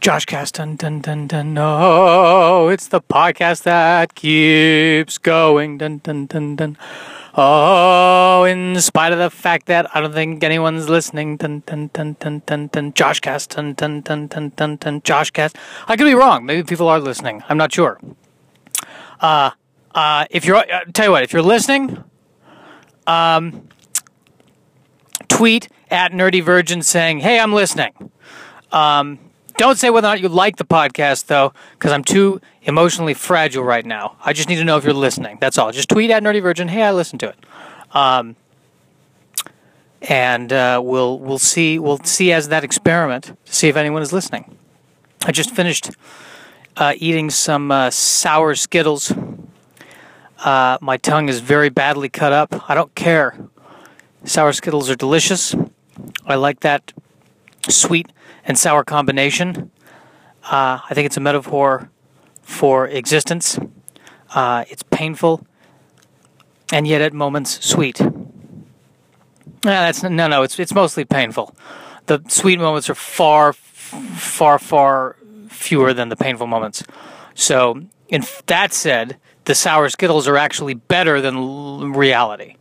Josh Cast, dun dun dun dun. Oh, it's the podcast that keeps going, dun dun dun dun. Oh, in spite of the fact that I don't think anyone's listening, dun dun dun dun dun dun. Josh Cast, dun dun dun dun dun dun. Josh Cast. I could be wrong. Maybe people are listening. I'm not sure. Uh, uh, if you're, uh, tell you what, if you're listening, um, tweet at Nerdy Virgin saying, "Hey, I'm listening." Um, don't say whether or not you like the podcast though, because I'm too emotionally fragile right now. I just need to know if you're listening. That's all. Just tweet at Nerdy Virgin. Hey, I listened to it. Um, and uh, we'll we'll see we'll see as that experiment to see if anyone is listening. I just finished uh, eating some uh, sour Skittles. Uh, my tongue is very badly cut up. I don't care. Sour Skittles are delicious. I like that sweet and sour combination. Uh, I think it's a metaphor for existence. Uh, it's painful, and yet at moments sweet. Yeah, that's no, no. It's it's mostly painful. The sweet moments are far, far, far fewer than the painful moments. So, in that said, the sour Skittles are actually better than reality.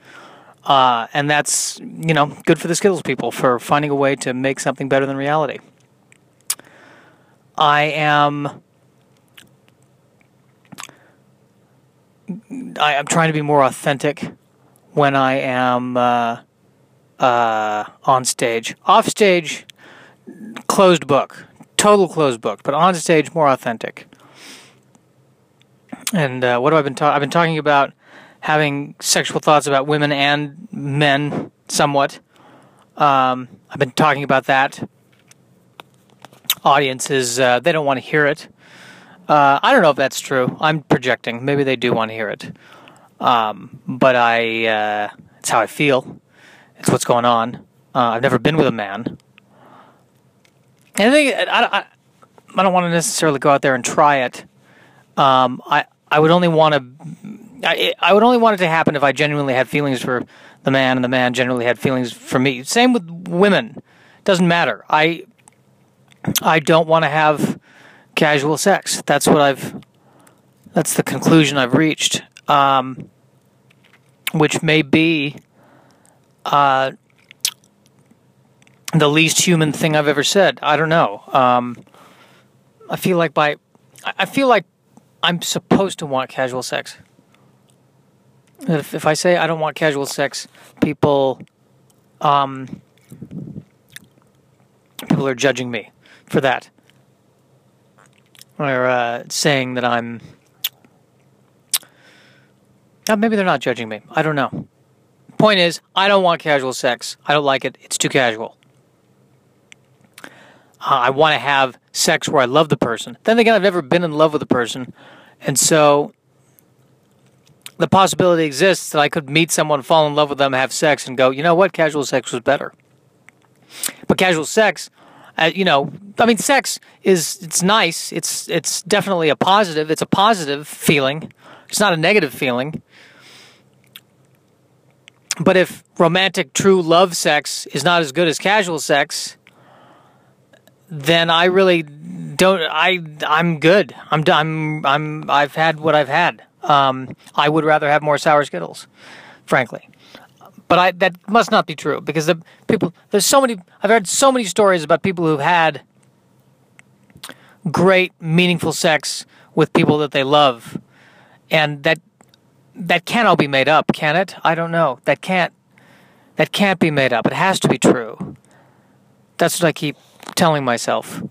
Uh, and that's you know good for the Skittles people for finding a way to make something better than reality. I am. I am trying to be more authentic when I am uh, uh, on stage. Off stage, closed book, total closed book, but on stage, more authentic. And uh, what have I been talking? I've been talking about having sexual thoughts about women and men, somewhat. Um, I've been talking about that. Audiences, uh, they don't want to hear it. Uh, I don't know if that's true. I'm projecting. Maybe they do want to hear it. Um, but I, uh, it's how I feel. It's what's going on. Uh, I've never been with a man. And I think I, I, I don't want to necessarily go out there and try it. Um, I, I would only want to I, I would only want it to happen if I genuinely had feelings for the man and the man genuinely had feelings for me. Same with women. Doesn't matter. I I don't want to have casual sex. That's what I've that's the conclusion I've reached. Um, which may be uh, the least human thing I've ever said. I don't know. Um, I feel like by I feel like I'm supposed to want casual sex. If, if I say I don't want casual sex, people, um, people are judging me for that, or uh, saying that I'm. Uh, maybe they're not judging me. I don't know. Point is, I don't want casual sex. I don't like it. It's too casual. Uh, I want to have sex where I love the person. Then again, I've never been in love with a person, and so the possibility exists that I could meet someone, fall in love with them, have sex, and go, you know what, casual sex was better. But casual sex, uh, you know, I mean, sex is it's nice. It's it's definitely a positive. It's a positive feeling. It's not a negative feeling. But if romantic, true love sex is not as good as casual sex, then I really don't. I I'm good. I'm I'm I'm I've had what I've had. Um, I would rather have more sour Skittles, frankly. But I, that must not be true because the people there's so many. I've heard so many stories about people who've had great, meaningful sex with people that they love, and that that can't all be made up, can it? I don't know. That can't that can't be made up. It has to be true. That's what I keep telling myself.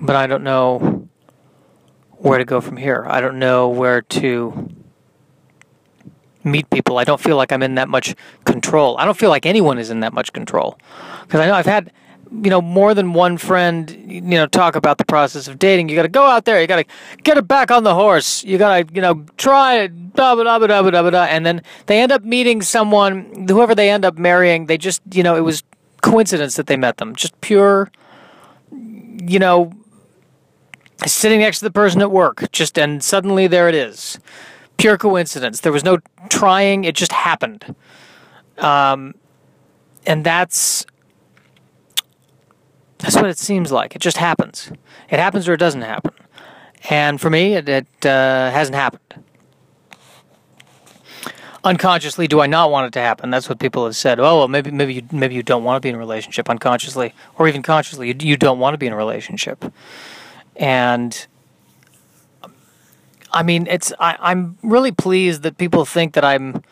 But I don't know where to go from here. I don't know where to meet people. I don't feel like I'm in that much control. I don't feel like anyone is in that much control. Because I know I've had, you know, more than one friend, you know, talk about the process of dating. You got to go out there. You got to get it back on the horse. You got to, you know, try it, and then they end up meeting someone, whoever they end up marrying, they just, you know, it was coincidence that they met them. Just pure, you know, sitting next to the person at work, just and suddenly there it is. Pure coincidence. There was no trying, it just happened. Um, and that's That's what it seems like. It just happens. It happens or it doesn't happen. And for me, it, it uh, hasn't happened. Unconsciously, do I not want it to happen? That's what people have said. Oh, well, maybe, maybe you, maybe you don't want to be in a relationship unconsciously, or even consciously. You, you don't want to be in a relationship, and I mean, it's. I, I'm really pleased that people think that I'm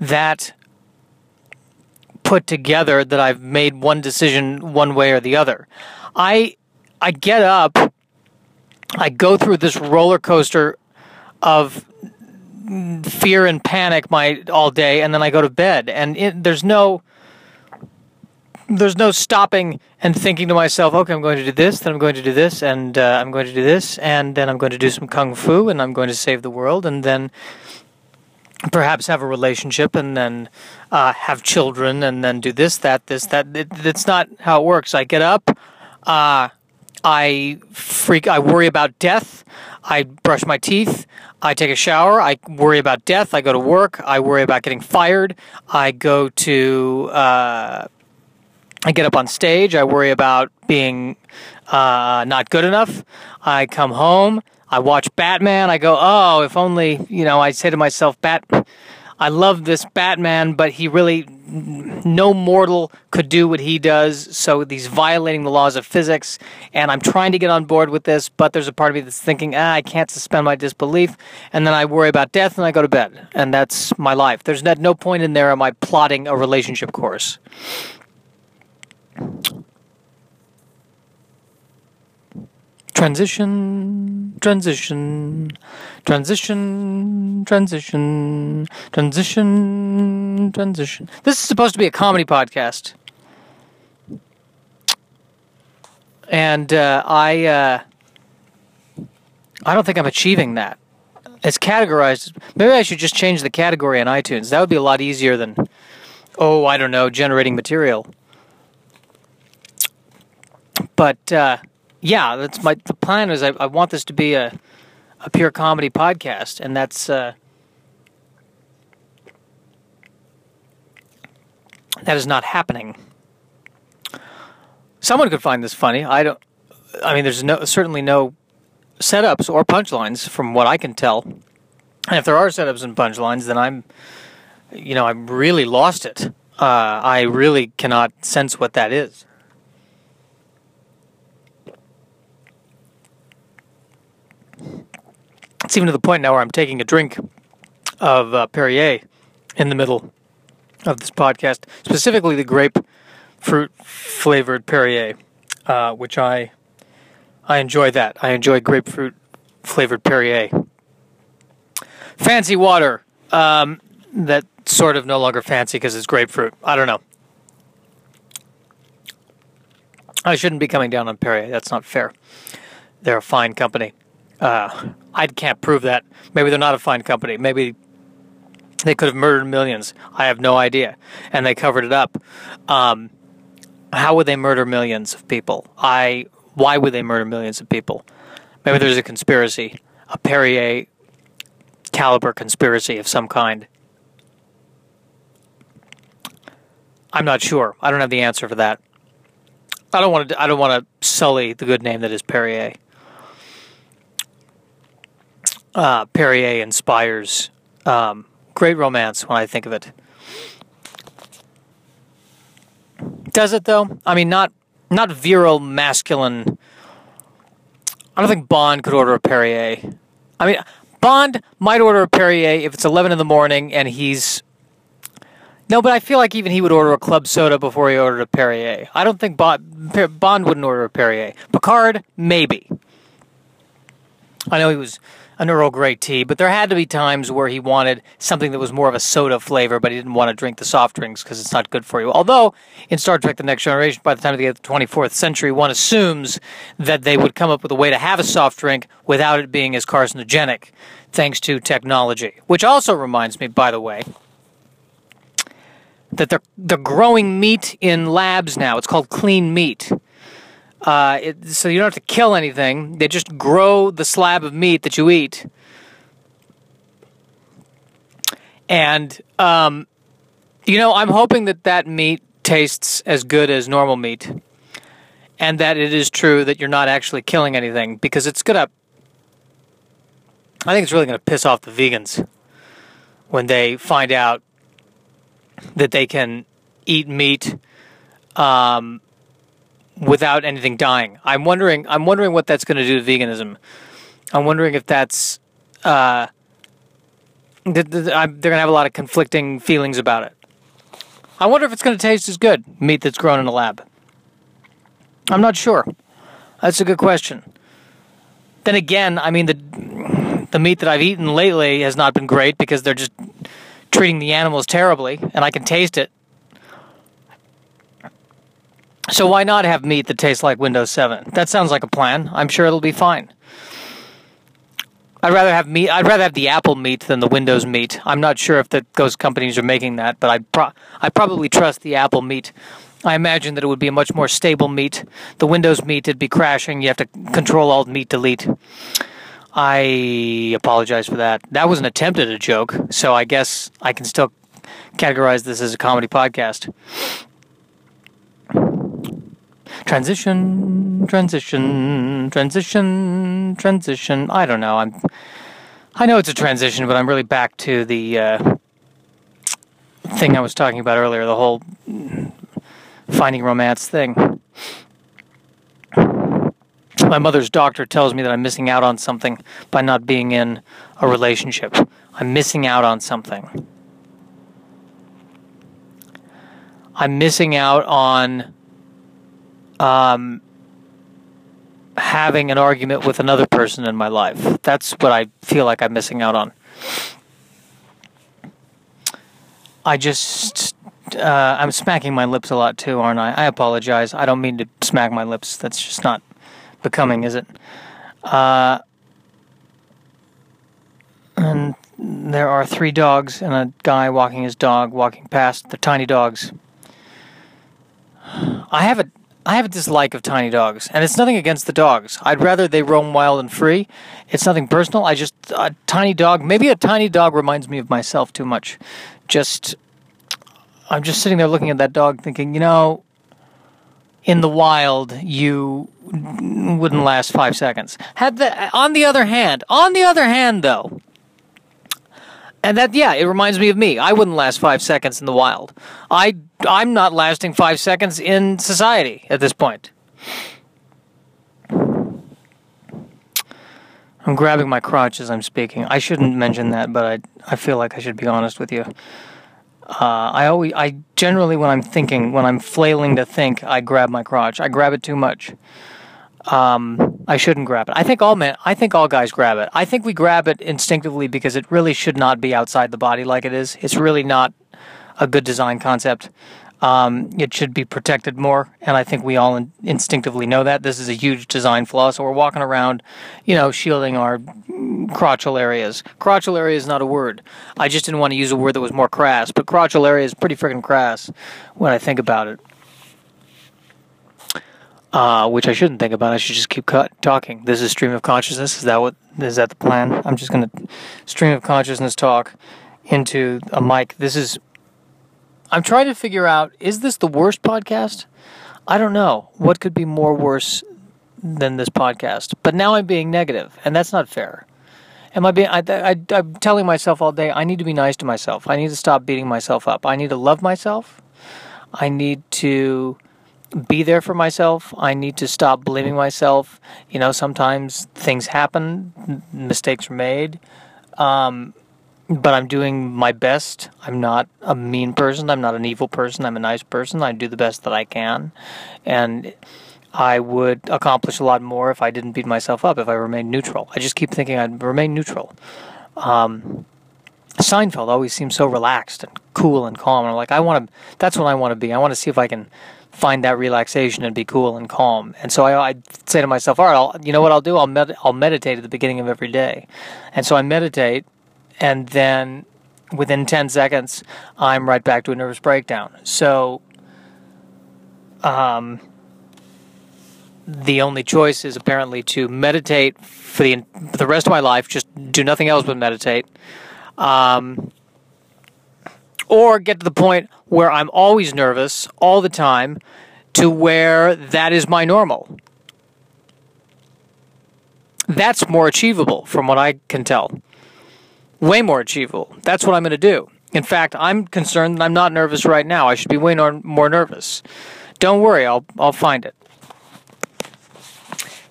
that put together that I've made one decision one way or the other. I I get up, I go through this roller coaster of fear and panic my all day, and then I go to bed, and it, there's no there's no stopping and thinking to myself, okay, I'm going to do this, then I'm going to do this, and uh, I'm going to do this, and then I'm going to do some kung fu, and I'm going to save the world, and then perhaps have a relationship, and then uh, have children, and then do this, that, this, that. It, it's not how it works. I get up, uh, I freak, I worry about death, I brush my teeth, I take a shower. I worry about death. I go to work. I worry about getting fired. I go to. Uh, I get up on stage. I worry about being uh, not good enough. I come home. I watch Batman. I go, oh, if only you know. I say to myself, Bat. I love this Batman, but he really no mortal could do what he does. So he's violating the laws of physics, and I'm trying to get on board with this, but there's a part of me that's thinking, ah, I can't suspend my disbelief, and then I worry about death, and I go to bed, and that's my life. There's no point in there am I plotting a relationship course. Transition, transition, transition, transition, transition, transition. This is supposed to be a comedy podcast. And uh, I, uh, I don't think I'm achieving that. It's categorized. Maybe I should just change the category on iTunes. That would be a lot easier than, oh, I don't know, generating material. But uh, yeah, that's my the plan is I, I want this to be a a pure comedy podcast, and that's uh, that is not happening. Someone could find this funny. I don't. I mean, there's no certainly no setups or punchlines from what I can tell. And if there are setups and punchlines, then I'm, you know, I'm really lost it. Uh, I really cannot sense what that is. It's even to the point now where I'm taking a drink of uh, Perrier in the middle of this podcast, specifically the grapefruit flavored Perrier, uh, which I I enjoy that. I enjoy grapefruit flavored Perrier. Fancy water. Um, that sort of no longer fancy because it's grapefruit. I don't know. I shouldn't be coming down on Perrier. That's not fair. They're a fine company. Uh, I can't prove that. Maybe they're not a fine company. Maybe they could have murdered millions. I have no idea, and they covered it up. Um, how would they murder millions of people? I. Why would they murder millions of people? Maybe there's a conspiracy, a Perrier caliber conspiracy of some kind. I'm not sure. I don't have the answer for that. I don't want to. I don't want to sully the good name that is Perrier uh, Perrier inspires um, great romance when I think of it. Does it though? I mean, not not virile, masculine. I don't think Bond could order a Perrier. I mean, Bond might order a Perrier if it's eleven in the morning and he's. No, but I feel like even he would order a club soda before he ordered a Perrier. I don't think Bond, Bond wouldn't order a Perrier. Picard, maybe. I know he was an Earl Grey tea, but there had to be times where he wanted something that was more of a soda flavor, but he didn't want to drink the soft drinks because it's not good for you. Although, in Star Trek The Next Generation, by the time they of the 24th century, one assumes that they would come up with a way to have a soft drink without it being as carcinogenic, thanks to technology. Which also reminds me, by the way, that they're, they're growing meat in labs now. It's called clean meat. Uh, it, so you don't have to kill anything. They just grow the slab of meat that you eat. And, um, you know, I'm hoping that that meat tastes as good as normal meat. and that it is true that you're not actually killing anything because it's gonna. I think it's really gonna piss off the vegans when they find out that they can eat meat um, without anything dying. I'm wondering. I'm wondering what that's going to do to veganism. I'm wondering if that's. Uh, they're going to have a lot of conflicting feelings about it. I wonder if it's going to taste as good meat that's grown in a lab. I'm not sure. That's a good question. Then again, I mean the the meat that I've eaten lately has not been great because they're just treating the animals terribly, and I can taste it. So why not have meat that tastes like Windows 7? That sounds like a plan. I'm sure it'll be fine. I'd rather have meat. I'd rather have the Apple meat than the Windows meat. I'm not sure if the, those companies are making that, but I pro- I probably trust the Apple meat. I imagine that it would be a much more stable meat. The Windows meat, it'd be crashing. You have to control alt meat delete. I apologize for that. That was an attempt at a joke, so I guess I can still categorize this as a comedy podcast. Transition, transition, transition, transition. I don't know. I'm. I know it's a transition, but I'm really back to the uh, thing I was talking about earlier. The whole finding romance thing. My mother's doctor tells me that I'm missing out on something by not being in a relationship. I'm missing out on something. I'm missing out on um, having an argument with another person in my life. That's what I feel like I'm missing out on. I just uh, I'm smacking my lips a lot too, aren't I? I apologize. I don't mean to smack my lips. That's just not becoming, is it? Uh, and there are three dogs and a guy walking his dog, walking past the tiny dogs. I have a I have a dislike of tiny dogs, and it's nothing against the dogs. I'd rather they roam wild and free. It's nothing personal. I just a tiny dog. Maybe a tiny dog reminds me of myself too much. Just I'm just sitting there looking at that dog, thinking, you know, in the wild, you wouldn't last five seconds. Had the on the other hand, on the other hand, though, and that yeah, it reminds me of me. I wouldn't last five seconds in the wild. I I'm not lasting five seconds in society at this point. I'm grabbing my crotch as I'm speaking. I shouldn't mention that, but I I feel like I should be honest with you. Uh, I always, I generally, when I'm thinking, when I'm flailing to think, I grab my crotch. I grab it too much. Um, I shouldn't grab it. I think all men, I think all guys grab it. I think we grab it instinctively because it really should not be outside the body like it is. It's really not a good design concept. Um, it should be protected more, and I think we all in- instinctively know that. This is a huge design flaw, so we're walking around, you know, shielding our crotchal areas. Crotchal area is not a word. I just didn't want to use a word that was more crass, but crotchal area is pretty freaking crass when I think about it. Uh, which I shouldn't think about. I should just keep cut- talking. This is stream of consciousness. Is that what? Is that the plan? I'm just gonna stream of consciousness talk into a mic. This is I'm trying to figure out is this the worst podcast? I don't know. What could be more worse than this podcast? But now I'm being negative, and that's not fair. Am I being? I, I, I'm telling myself all day. I need to be nice to myself. I need to stop beating myself up. I need to love myself. I need to be there for myself. I need to stop blaming myself. You know, sometimes things happen, mistakes are made. Um, but I'm doing my best. I'm not a mean person. I'm not an evil person. I'm a nice person. I do the best that I can. And I would accomplish a lot more if I didn't beat myself up, if I remained neutral. I just keep thinking I'd remain neutral. Um, Seinfeld always seems so relaxed and cool and calm. And I'm like, I want to, that's what I want to be. I want to see if I can find that relaxation and be cool and calm. And so I, I say to myself, all right, I'll, you know what I'll do? I'll, med- I'll meditate at the beginning of every day. And so I meditate and then within 10 seconds, I'm right back to a nervous breakdown. So, um, the only choice is apparently to meditate for the for the rest of my life, just do nothing else but meditate, um, or get to the point where I'm always nervous all the time, to where that is my normal. That's more achievable from what I can tell. Way more achievable. That's what I'm going to do. In fact, I'm concerned that I'm not nervous right now. I should be way more nervous. Don't worry, I'll I'll find it.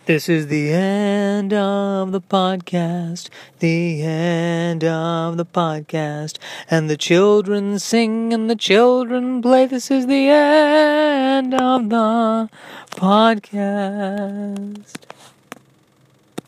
This is the end of the podcast, the end of the podcast. And the children sing and the children play. This is the end of the podcast.